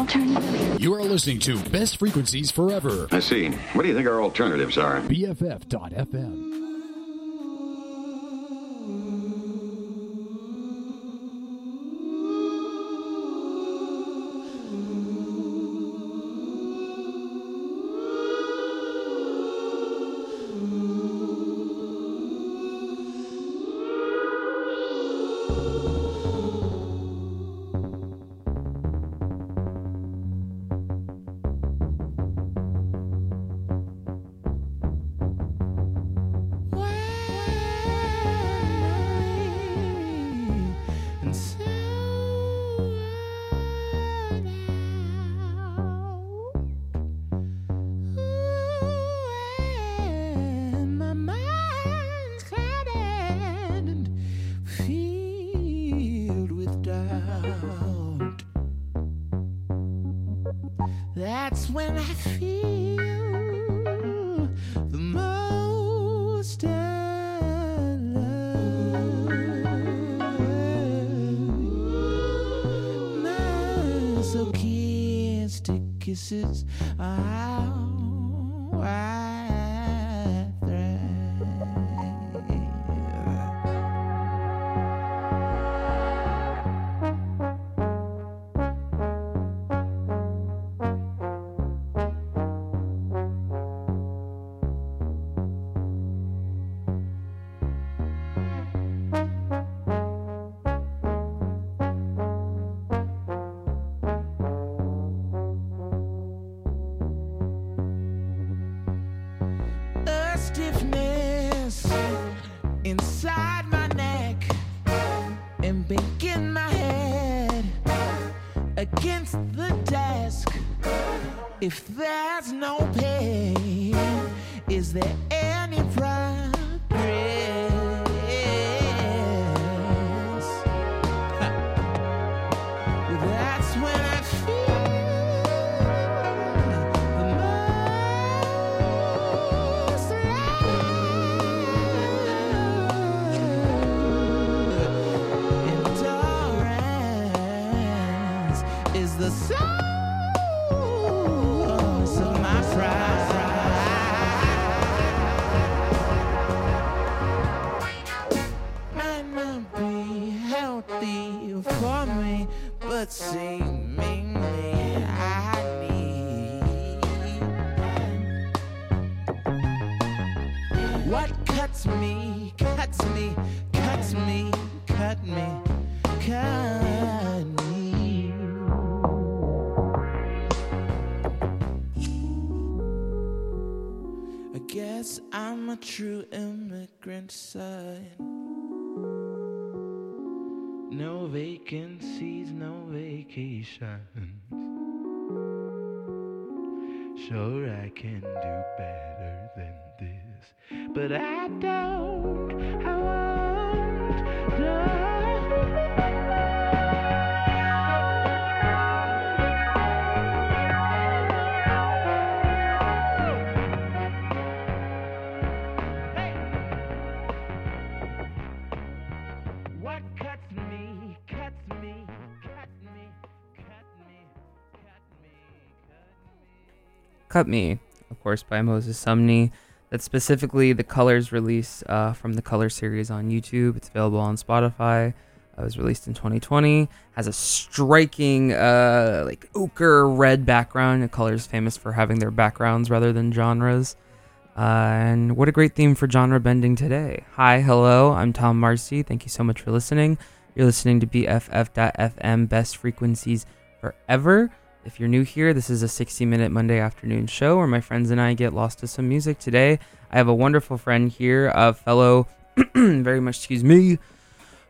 alternative. You are listening to Best Frequencies Forever. I see. What do you think our alternatives are? BFF.FM. Masochistic inside my neck and banging my head against the desk. If there's no pain, is there I'm a true immigrant son. No vacancies, no vacations. Sure, I can do better than this, but I don't. I Cut Me, of course, by Moses Sumney. That's specifically the Colors release uh, from the Color series on YouTube. It's available on Spotify. It was released in 2020. Has a striking, uh, like ochre red background. The Colors famous for having their backgrounds rather than genres. Uh, and what a great theme for genre bending today. Hi, hello, I'm Tom Marcy. Thank you so much for listening. You're listening to BFF.FM, best frequencies forever. If you're new here, this is a 60 minute Monday afternoon show where my friends and I get lost to some music. Today, I have a wonderful friend here, a fellow, very much, excuse me,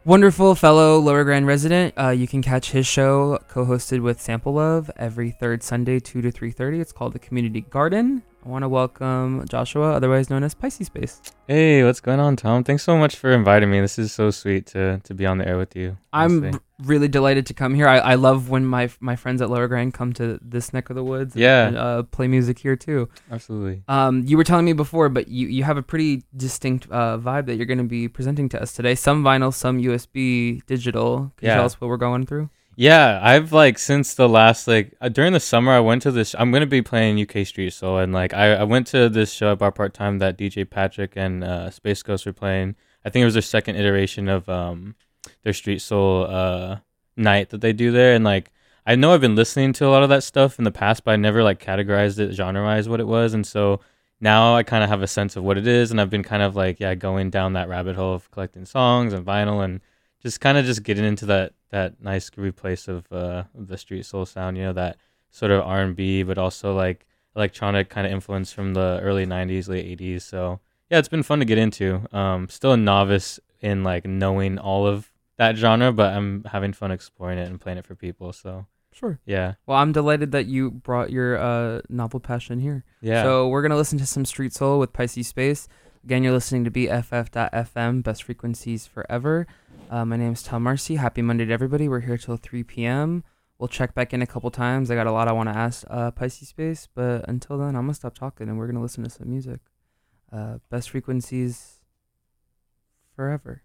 wonderful fellow Lower Grand resident. Uh, you can catch his show co-hosted with Sample Love every third Sunday, 2 to 3.30. It's called The Community Garden. I want to welcome Joshua, otherwise known as Piscespace. Hey, what's going on, Tom? Thanks so much for inviting me. This is so sweet to to be on the air with you. I'm really delighted to come here. I, I love when my my friends at Lower Grand come to this neck of the woods. Yeah. and uh, play music here too. absolutely. Um, you were telling me before, but you, you have a pretty distinct uh, vibe that you're going to be presenting to us today. Some vinyl, some USB digital. Can you tell us what we're going through? Yeah, I've like since the last like uh, during the summer I went to this. I'm gonna be playing UK Street Soul, and like I, I went to this show at Bar Part Time that DJ Patrick and uh, Space Ghost were playing. I think it was their second iteration of um their Street Soul uh night that they do there, and like I know I've been listening to a lot of that stuff in the past, but I never like categorized it genre wise what it was, and so now I kind of have a sense of what it is, and I've been kind of like yeah going down that rabbit hole of collecting songs and vinyl and just kind of just getting into that that nice groovy place of uh the street soul sound you know that sort of r&b but also like electronic kind of influence from the early 90s late 80s so yeah it's been fun to get into um still a novice in like knowing all of that genre but i'm having fun exploring it and playing it for people so Sure. yeah Well, I'm delighted that you brought your uh, novel passion here. yeah So we're gonna listen to some Street Soul with Piscespace. Again, you're listening to BFF.FM, best frequencies forever. Uh, my is Tom Marcy. Happy Monday to everybody. We're here till 3 p.m. We'll check back in a couple times. I got a lot I want to ask uh, Piscespace, but until then, I'm gonna stop talking and we're gonna listen to some music. Uh, best frequencies forever.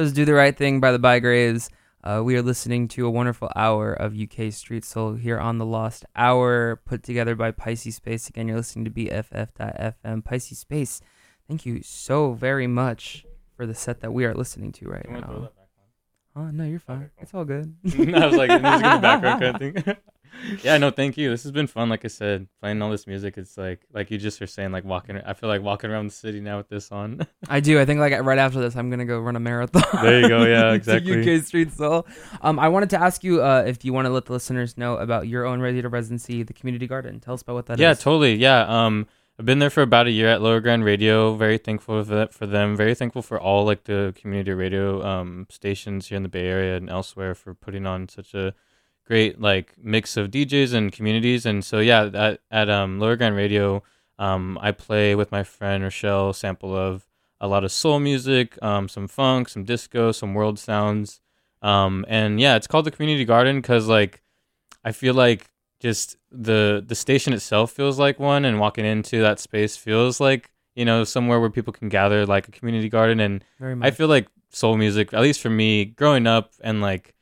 Was "Do the Right Thing" by the Bygraves. Uh, we are listening to a wonderful hour of UK Street Soul here on the Lost Hour, put together by Piscespace. Again, you're listening to BFF.FM. Piscespace, thank you so very much for the set that we are listening to right now. Oh no, you're fine. It's all good. I was like, music in the background kind of thing. yeah, no, thank you. This has been fun. Like I said, playing all this music. It's like, like you just were saying, like walking. I feel like walking around the city now with this on. I do. I think like right after this, I'm gonna go run a marathon. There you go. Yeah, exactly. UK Street Soul. Um, I wanted to ask you uh, if you want to let the listeners know about your own radio residency, the Community Garden. Tell us about what that is. yeah, totally. Yeah. Um, I've been there for about a year at Lower Grand Radio. Very thankful for that for them. Very thankful for all like the community radio um stations here in the Bay Area and elsewhere for putting on such a great like mix of DJs and communities. And so yeah, at at um Lower Grand Radio, um I play with my friend Rochelle sample of a lot of soul music, um some funk, some disco, some world sounds. Um and yeah, it's called the Community Garden cuz like I feel like just the the station itself feels like one and walking into that space feels like, you know, somewhere where people can gather like a community garden and very much. I feel like soul music, at least for me, growing up and like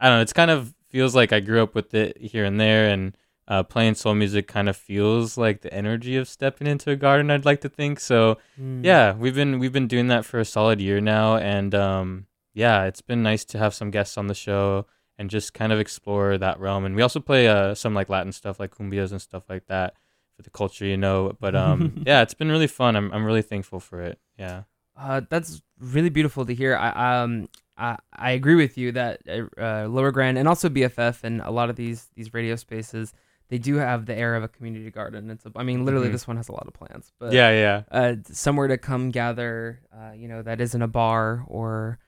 I don't know, it's kind of feels like I grew up with it here and there and uh, playing soul music kind of feels like the energy of stepping into a garden. I'd like to think so. Mm. Yeah, we've been we've been doing that for a solid year now, and um, yeah, it's been nice to have some guests on the show and just kind of explore that realm. And we also play uh, some like Latin stuff, like cumbias and stuff like that for the culture, you know. But um, yeah, it's been really fun. I'm I'm really thankful for it. Yeah. Uh, that's really beautiful to hear. I um I, I agree with you that uh, Lower Grand and also BFF and a lot of these these radio spaces they do have the air of a community garden. It's a, I mean literally Mhm. this one has a lot of plants, but yeah, yeah, uh, somewhere to come gather. Uh, you know that isn't a bar or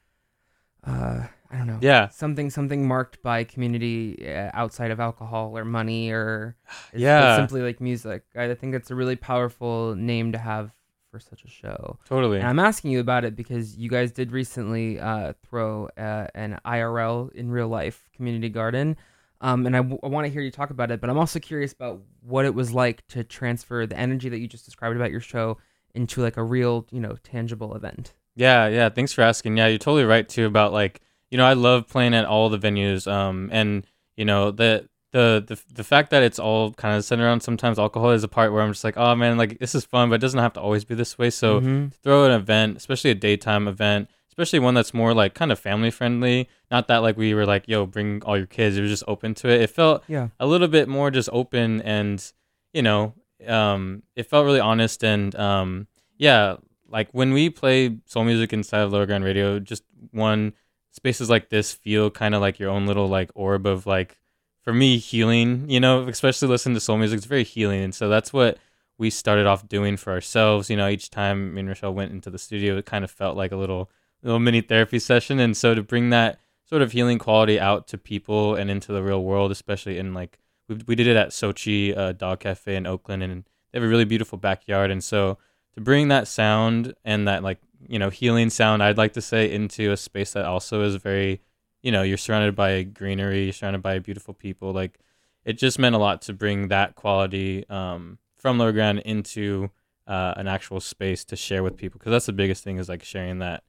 uh, I don't know. yeah. Something something marked by community uh, outside of alcohol or money or Yeah. simply like music. I think it's a really powerful name to have for such a show. Totally. And I'm asking you about it because you guys did recently uh, throw uh, an IRL in real life community garden. Um, and I, w- I want to hear you talk about it, but I'm also curious about what it was like to transfer the energy that you just described about your show into like a real, you know, tangible event. Yeah, yeah. Thanks for asking. Yeah, you're totally right too about like you know I love playing at all the venues. Um, and you know the the the the fact that it's all kind of centered around sometimes alcohol is a part where I'm just like, oh man, like this is fun, but it doesn't have to always be this way. So Mhm. throw an event, especially a daytime event, especially one that's more like kind of family friendly. Not that like we were like, yo, bring all your kids. It was just open to it. It felt yeah, a little bit more just open and you know um it felt really honest and um yeah like when we play soul music inside of Lower Grand radio just one spaces like this feel kind of like your own little like orb of like for me healing you know especially listening to soul music it's very healing. And so that's what we started off doing for ourselves. You know each time me and rochelle went into the studio it kind of felt like a little little mini therapy session. And so to bring that sort of healing quality out to people and into the real world especially in like we, we did it at Sochi uh, Dog Cafe in Oakland, and they have a really beautiful backyard. And so to bring that sound and that like you know healing sound, I'd like to say into a space that also is very, you know, you're surrounded by greenery, you're surrounded by beautiful people. Like it just meant a lot to bring that quality um, from Lower Grand into uh, an actual space to share with people because that's the biggest thing is like sharing that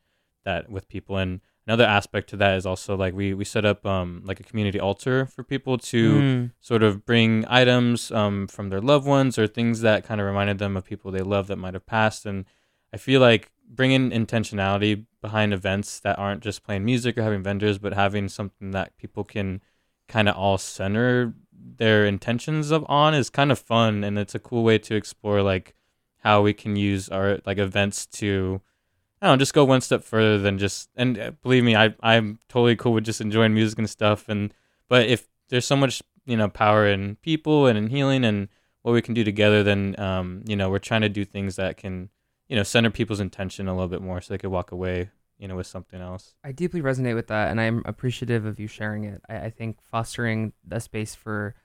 that with people and another aspect to that is also like we we set up um like a community altar for people to Mm. sort of bring items um, from their loved ones or things that kind of reminded them of people they love that might have passed. And I feel like bringing intentionality behind events that aren't just playing music or having vendors, but having something that people can kind of all center their intentions of on is kind of fun, and it's a cool way to explore like how we can use our like events to I don't know, just go one step further than just. And uh, believe me, I I'm totally cool with just enjoying music and stuff. And but if there's so much you know power in people and in healing and what we can do together, then um you know we're trying to do things that can you know center people's intention a little bit more, so they could walk away you know with something else. I deeply resonate with that, and I'm appreciative of you sharing it. I, I think fostering a space for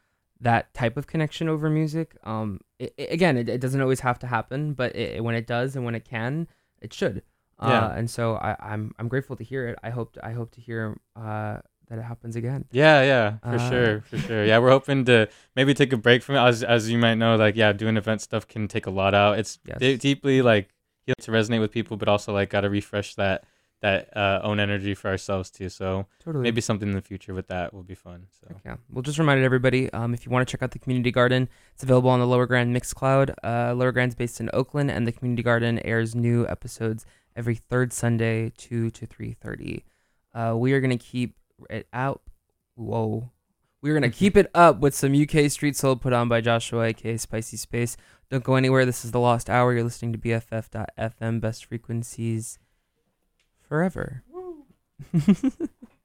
that type of connection over music. Um, it, it- again, it, it doesn't always have to happen, but it, when it does and when it can, it should. Uh, Yeah. And so I, I'm I'm grateful to hear it. I hope I hope to hear uh, that it happens again. Yeah, yeah, for Uh, sure, for sure. Yeah, we're hoping to maybe take a break from it. As as you might know, like yeah, doing event stuff can take a lot out. It's Yes. de- deeply like he likes to resonate with people, but also like got to refresh that that uh, own energy for ourselves too. So Totally. maybe something in the future with that will be fun. So Yeah. Well, just remind everybody um, if you want to check out the Community Garden, it's available on the Lower Grand Mixcloud. Uh, Lower Grand's based in Oakland, and the Community Garden airs new episodes every third Sunday, two to three thirty. Uh, we are gonna keep it out. Whoa. We're gonna keep it up with some UK street soul put on by Joshua, aka Piscespace. Don't go anywhere. This is the Lost Hour. You're listening to BFF.FM, best frequencies forever.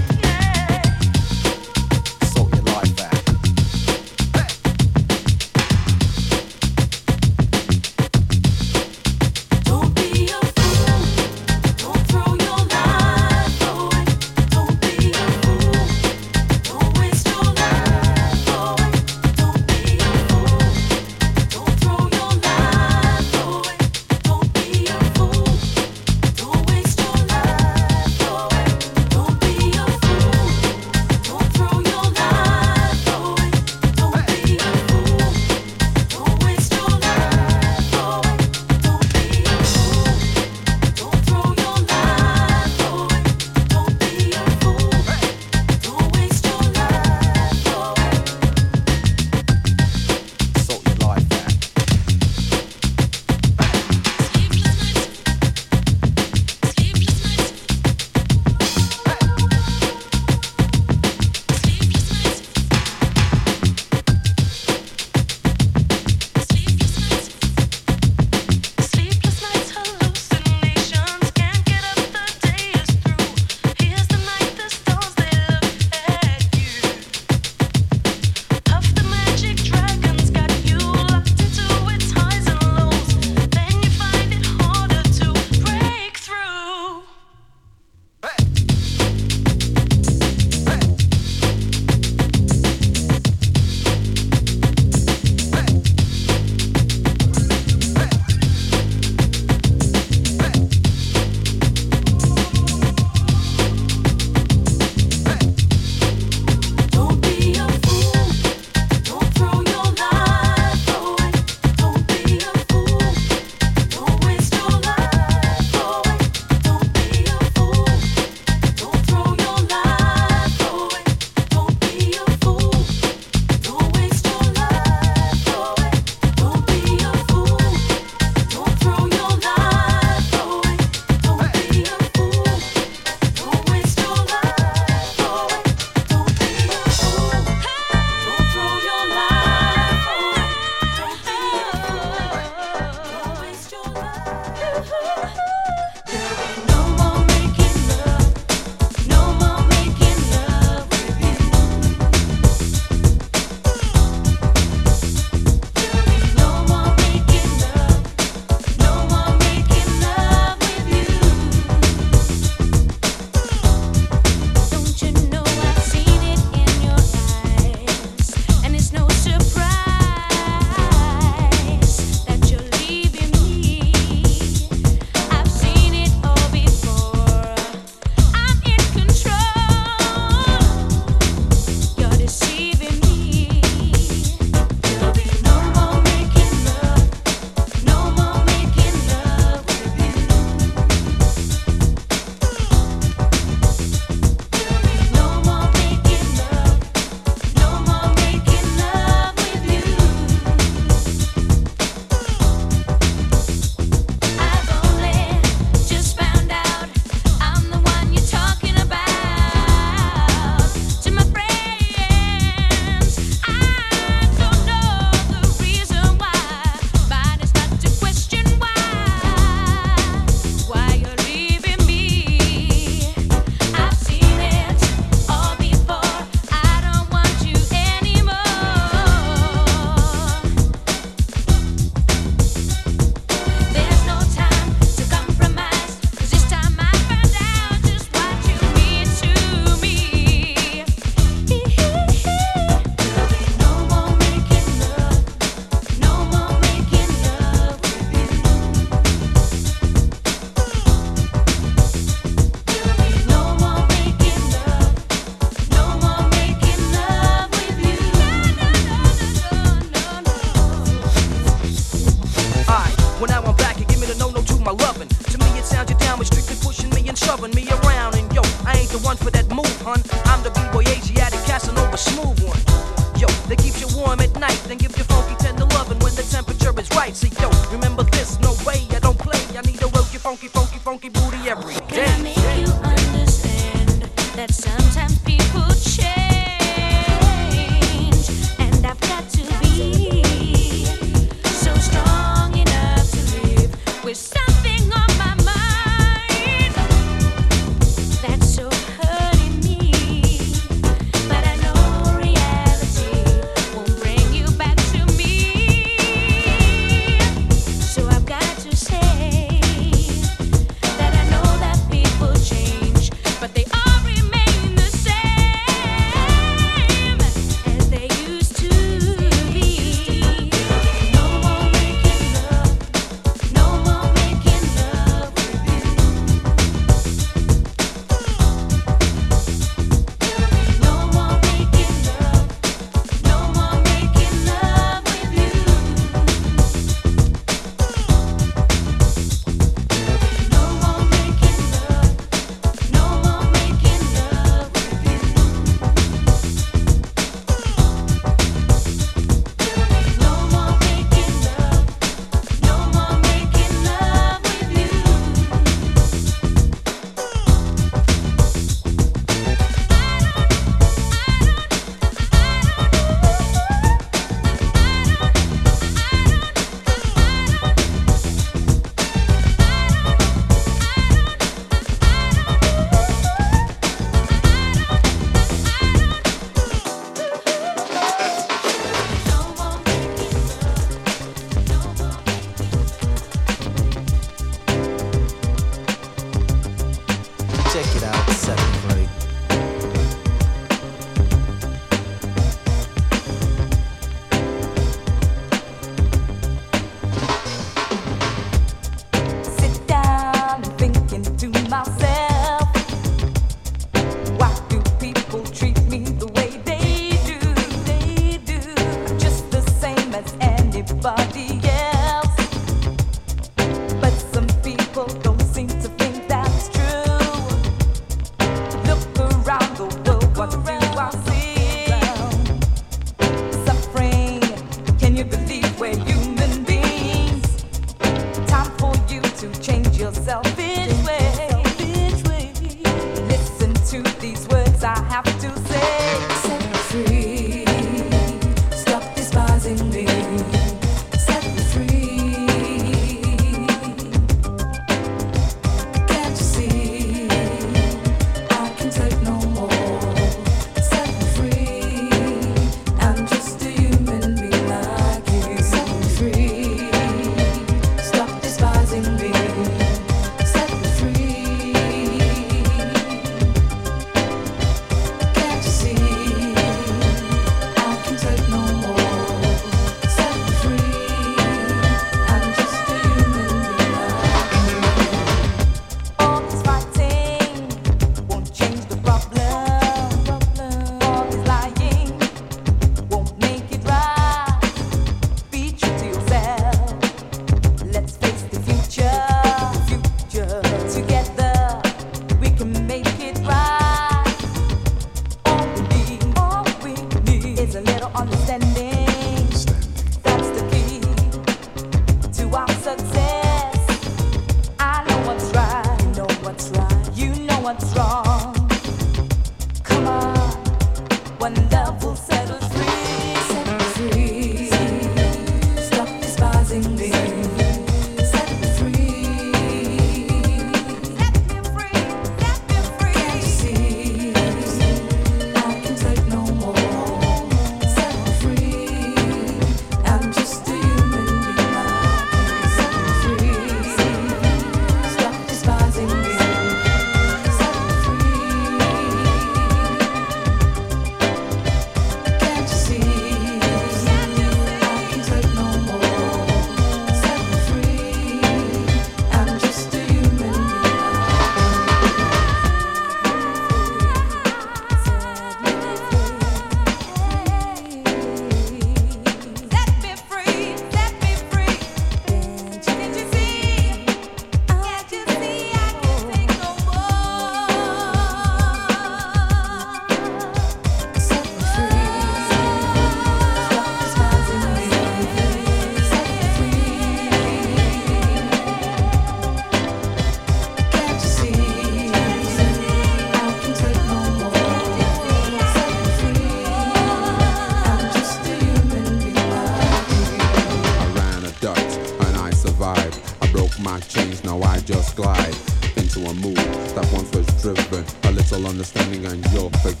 understanding and you're forgiven.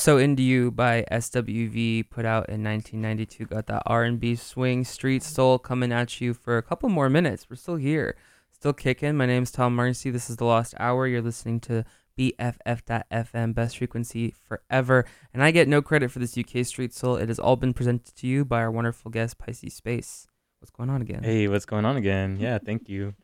So into you by SWV put out in 1992 got that R&B swing street soul coming at you for a couple more minutes. We're still here. Still kicking. My name's Tom Marcy. This is The Lost Hour. You're listening to BFF.FM, best frequency forever. And I get no credit for this UK Street Soul. It has all been presented to you by our wonderful guest, Piscespace. What's going on again? Hey, what's going on again? Yeah, thank you.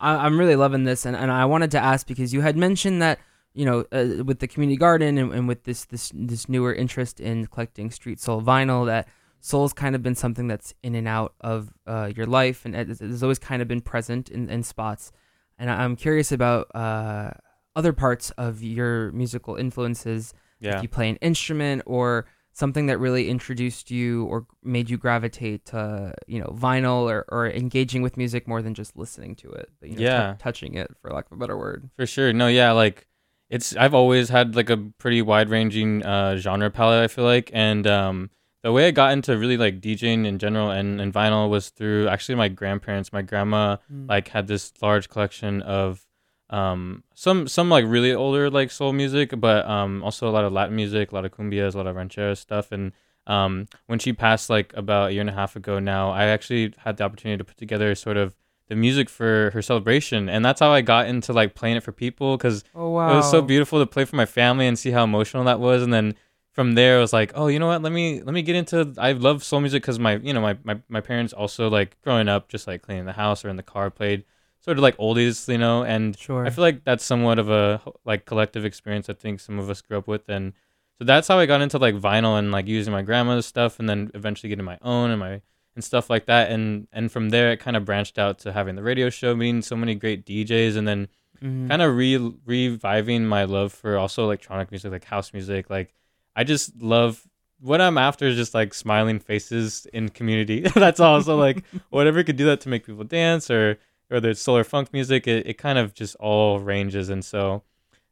I, I'm really loving this, and, and I wanted to ask because you had mentioned that you know uh, with the community garden and, and with this this this newer interest in collecting street soul vinyl that soul's kind of been something that's in and out of uh, your life and it- it's always kind of been present in, in spots. And I'm curious about uh, other parts of your musical influences. Yeah. If you play an instrument or something that really introduced you or made you gravitate to you know vinyl or, or engaging with music more than just listening to it, but you know, Yeah. touching it for lack of a better word. For sure. No, yeah, like it's I've always had like a pretty wide ranging uh genre palette, I feel like. And um the way I got into really like DJing in general and, and vinyl was through actually my grandparents. My grandma Mm. like had this large collection of um some some like really older like soul music, but um also a lot of Latin music, a lot of cumbias, a lot of ranchera stuff and um when she passed like about a year and a half ago now, I actually had the opportunity to put together sort of the music for her celebration and that's how I got into like playing it for people cuz Oh it was so beautiful to play for my family and see how emotional that was and then from there I was like oh you know what let me let me get into I love soul music cuz my you know my, my my parents also like growing up just like cleaning the house or in the car played sort of like oldies you know and Sure. I feel like that's somewhat of a like collective experience I think some of us grew up with and so that's how I got into like vinyl and like using my grandma's stuff and then eventually getting my own and my and stuff like that. And and from there it kind of branched out to having the radio show meeting so many great DJs and then Mhm. kind of re reviving my love for also electronic music like house music. Like I just love what I'm after is just like smiling faces in community. That's also like whatever could do that to make people dance or whether it's solar funk music it, it kind of just all ranges. And so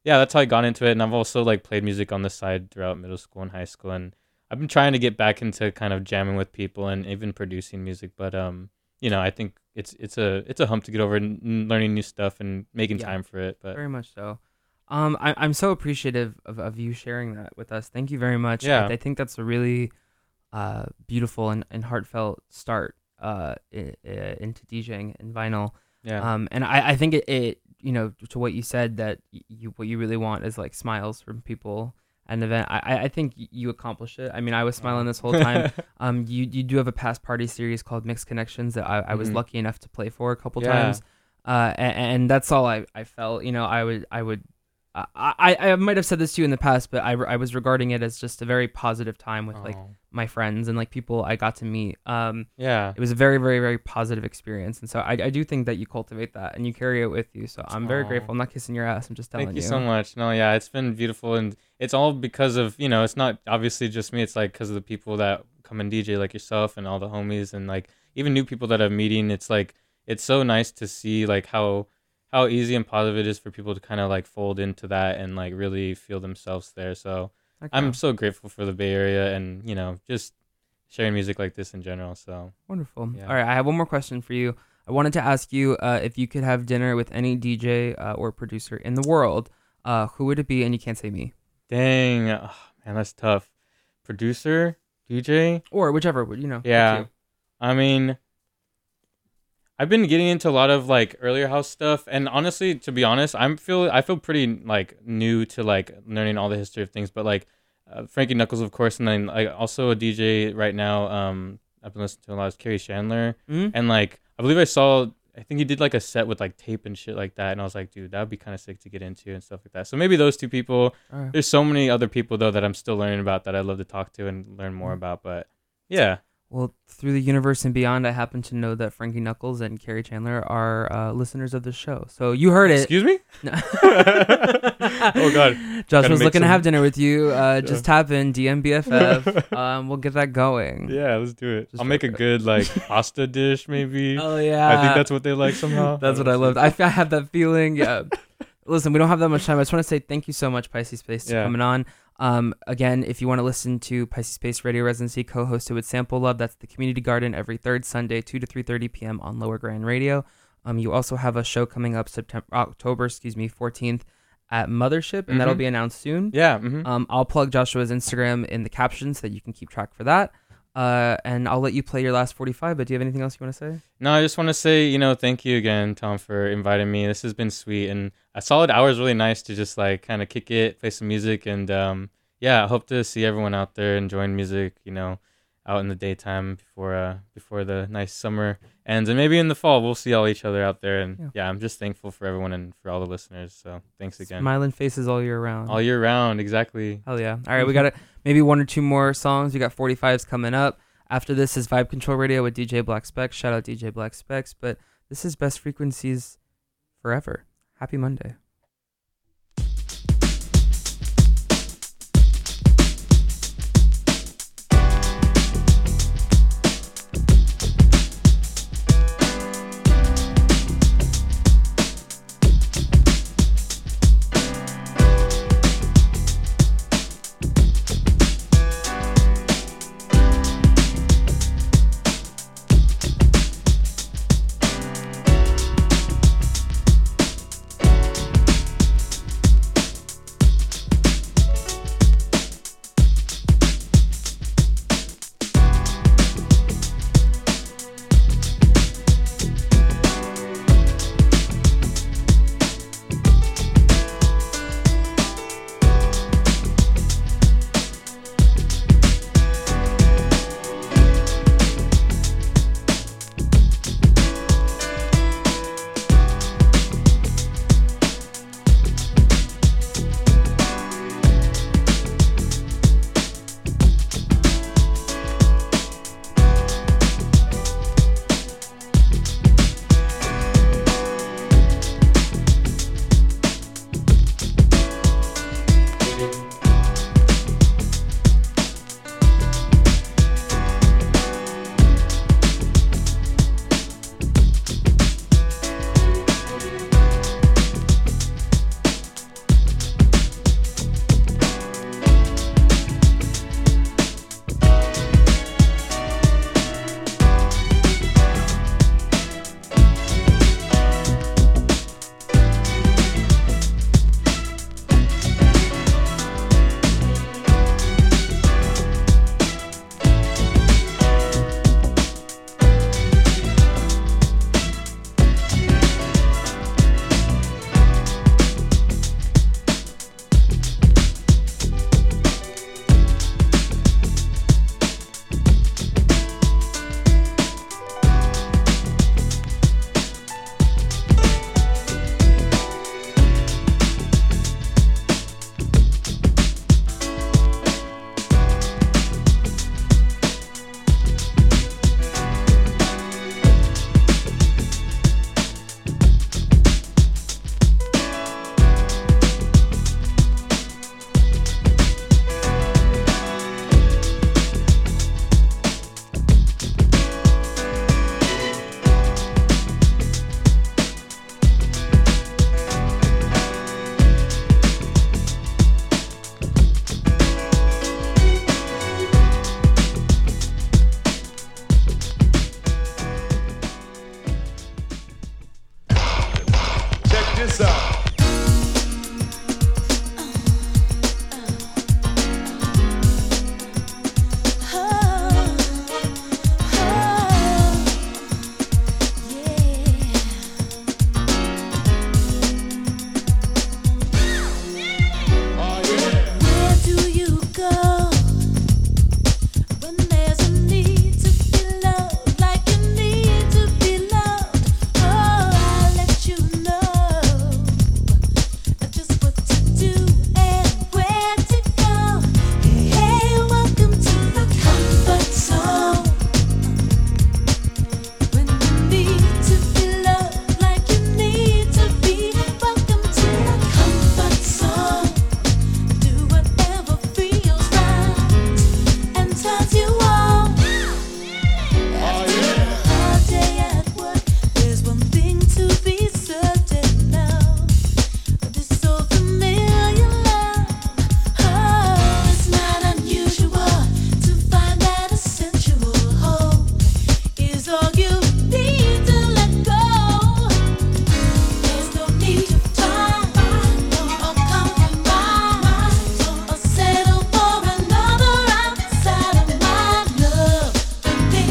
yeah that's how I got into it. And I've also like played music on the side throughout middle school and high school. And I've been trying to get back into kind of jamming with people and even producing music but um you know I think it's it's a it's a hump to get over and learning new stuff and making Yeah. time for it but Very much so. Um, I, I'm so appreciative of, of you sharing that with us. Thank you very much. Yeah. I, I think that's a really uh, beautiful and, and heartfelt start uh, i- i- into DJing and vinyl. yeah Um, and I, I think it, it, you know, to what you said that you what you really want is like smiles from people an event. I, I- think you accomplished it. I mean, I was smiling this whole time. um, you you do have a past party series called Mixed Connections that I, I was Mhm. lucky enough to play for a couple Yeah. times. Uh, and, and that's all I, I felt. You know, I would I would. I, I, I might have said this to you in the past, but I, I was regarding it as just a very positive time with like Oh. my friends and like people I got to meet. Um, yeah it was a very very very positive experience and so i, I do think that you cultivate that and you carry it with you so i'm very grateful i'm not kissing your ass i'm just telling you. Thank you so much. No, yeah, it's been beautiful, and it's all because of you know, it's not obviously just me. It's like because of the people that come and DJ, like yourself and all the homies, and like even new people that I'm meeting. It's like it's so nice to see like how how easy and positive it is for people to kind of like fold into that and like really feel themselves there. So I'm so grateful for the Bay Area and you know just sharing music like this in general. So wonderful Yeah. all right i have one more question for you i wanted to ask you uh, if you could have dinner with any dj uh, or producer in the world uh, who would it be and you can't say me dang, oh, man, that's tough. Producer, DJ. or whichever you know Yeah. I mean, I've been getting into a lot of like earlier house stuff, and honestly, to be honest, I'm feel I feel pretty like new to like learning all the history of things. But like uh, Frankie Knuckles, of course, and then like also a DJ right now. Um, I've been listening to a lot of Kerri Chandler, Mhm. and like I believe I saw. I think he did like a set with like tape and shit like that, and I was like, dude, that would be kind of sick to get into and stuff like that. So maybe those two people. Right. There's so many other people though that I'm still learning about that I'd love to talk to and learn more about. But yeah, Well, through the universe and beyond, I happen to know that Frankie Knuckles and Kerri Chandler are uh, listeners of the show. So you heard it. excuse me. No. oh God. Josh Gotta was looking to have dinner with you. Uh, Just tap in DMBFF. um, we'll get that going. Yeah, let's do it. Just I'll make a good like pasta dish, maybe. Oh yeah. I think that's what they like somehow. That's what I loved. I, f- I have that feeling. Yeah. Listen, we don't have that much time. I just want to say thank you so much, Piscespace, for Yeah. coming on. Um, again, if you want to listen to Piscespace Radio Residency, co-hosted with Sample Love, that's the Community Garden every third Sunday, two to three thirty p.m. on Lower Grand Radio. Um, you also have a show coming up September, October, excuse me, fourteenth at Mothership, and that'll Mhm. be announced soon. Yeah. mhm. Um, I'll plug Joshua's Instagram in the caption so that you can keep track for that. Uh, and I'll let you play your last 45. But do you have anything else you want to say? No, I just want to say, you know, thank you again, Tom, for inviting me. This has been sweet, and a solid hour is really nice to just like kind of kick it, play some music, and um, yeah, I hope to see everyone out there enjoying music. You know, out in the daytime before uh before the nice summer ends, and maybe in the fall we'll see all each other out there. And Yeah. yeah, I'm just thankful for everyone and for all the listeners. So thanks again. Smiling faces all year round. all year round, exactly. Hell yeah. All right, we got it. Maybe one or two more songs. We got 45s coming up. After this is Vibe Control Radio with DJ Black Specs. Shout out DJ Black Specs. But this is Best Frequencies Forever. Happy Monday.